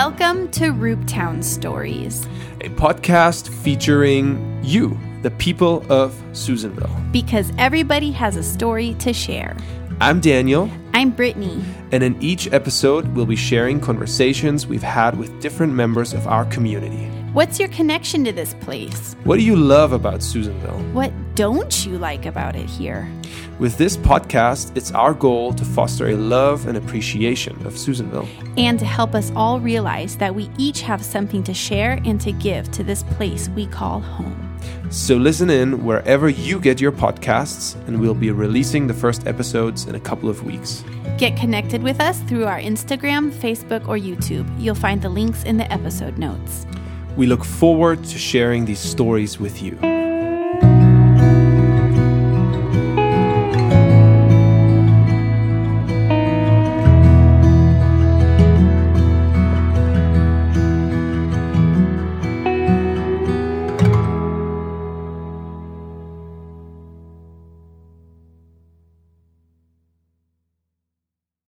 to Rooptown Stories, a podcast featuring you, the people of Susanville. because everybody has a story to share. I'm Daniel, I'm Brittany. and in each episode, we'll be sharing conversations we've had with different members of our community. What's your connection to this place? What do you love about Susanville? What don't you like about it here? With this podcast, it's our goal to foster a love and appreciation of Susanville. And to help us all realize that we each have something to share and to give to this place we call home. So listen in wherever you get your podcasts, and we'll be releasing the first episodes in a couple of weeks. Get connected with us through our Instagram, Facebook, or YouTube. You'll find the links in the episode notes. We look forward to sharing these stories with you.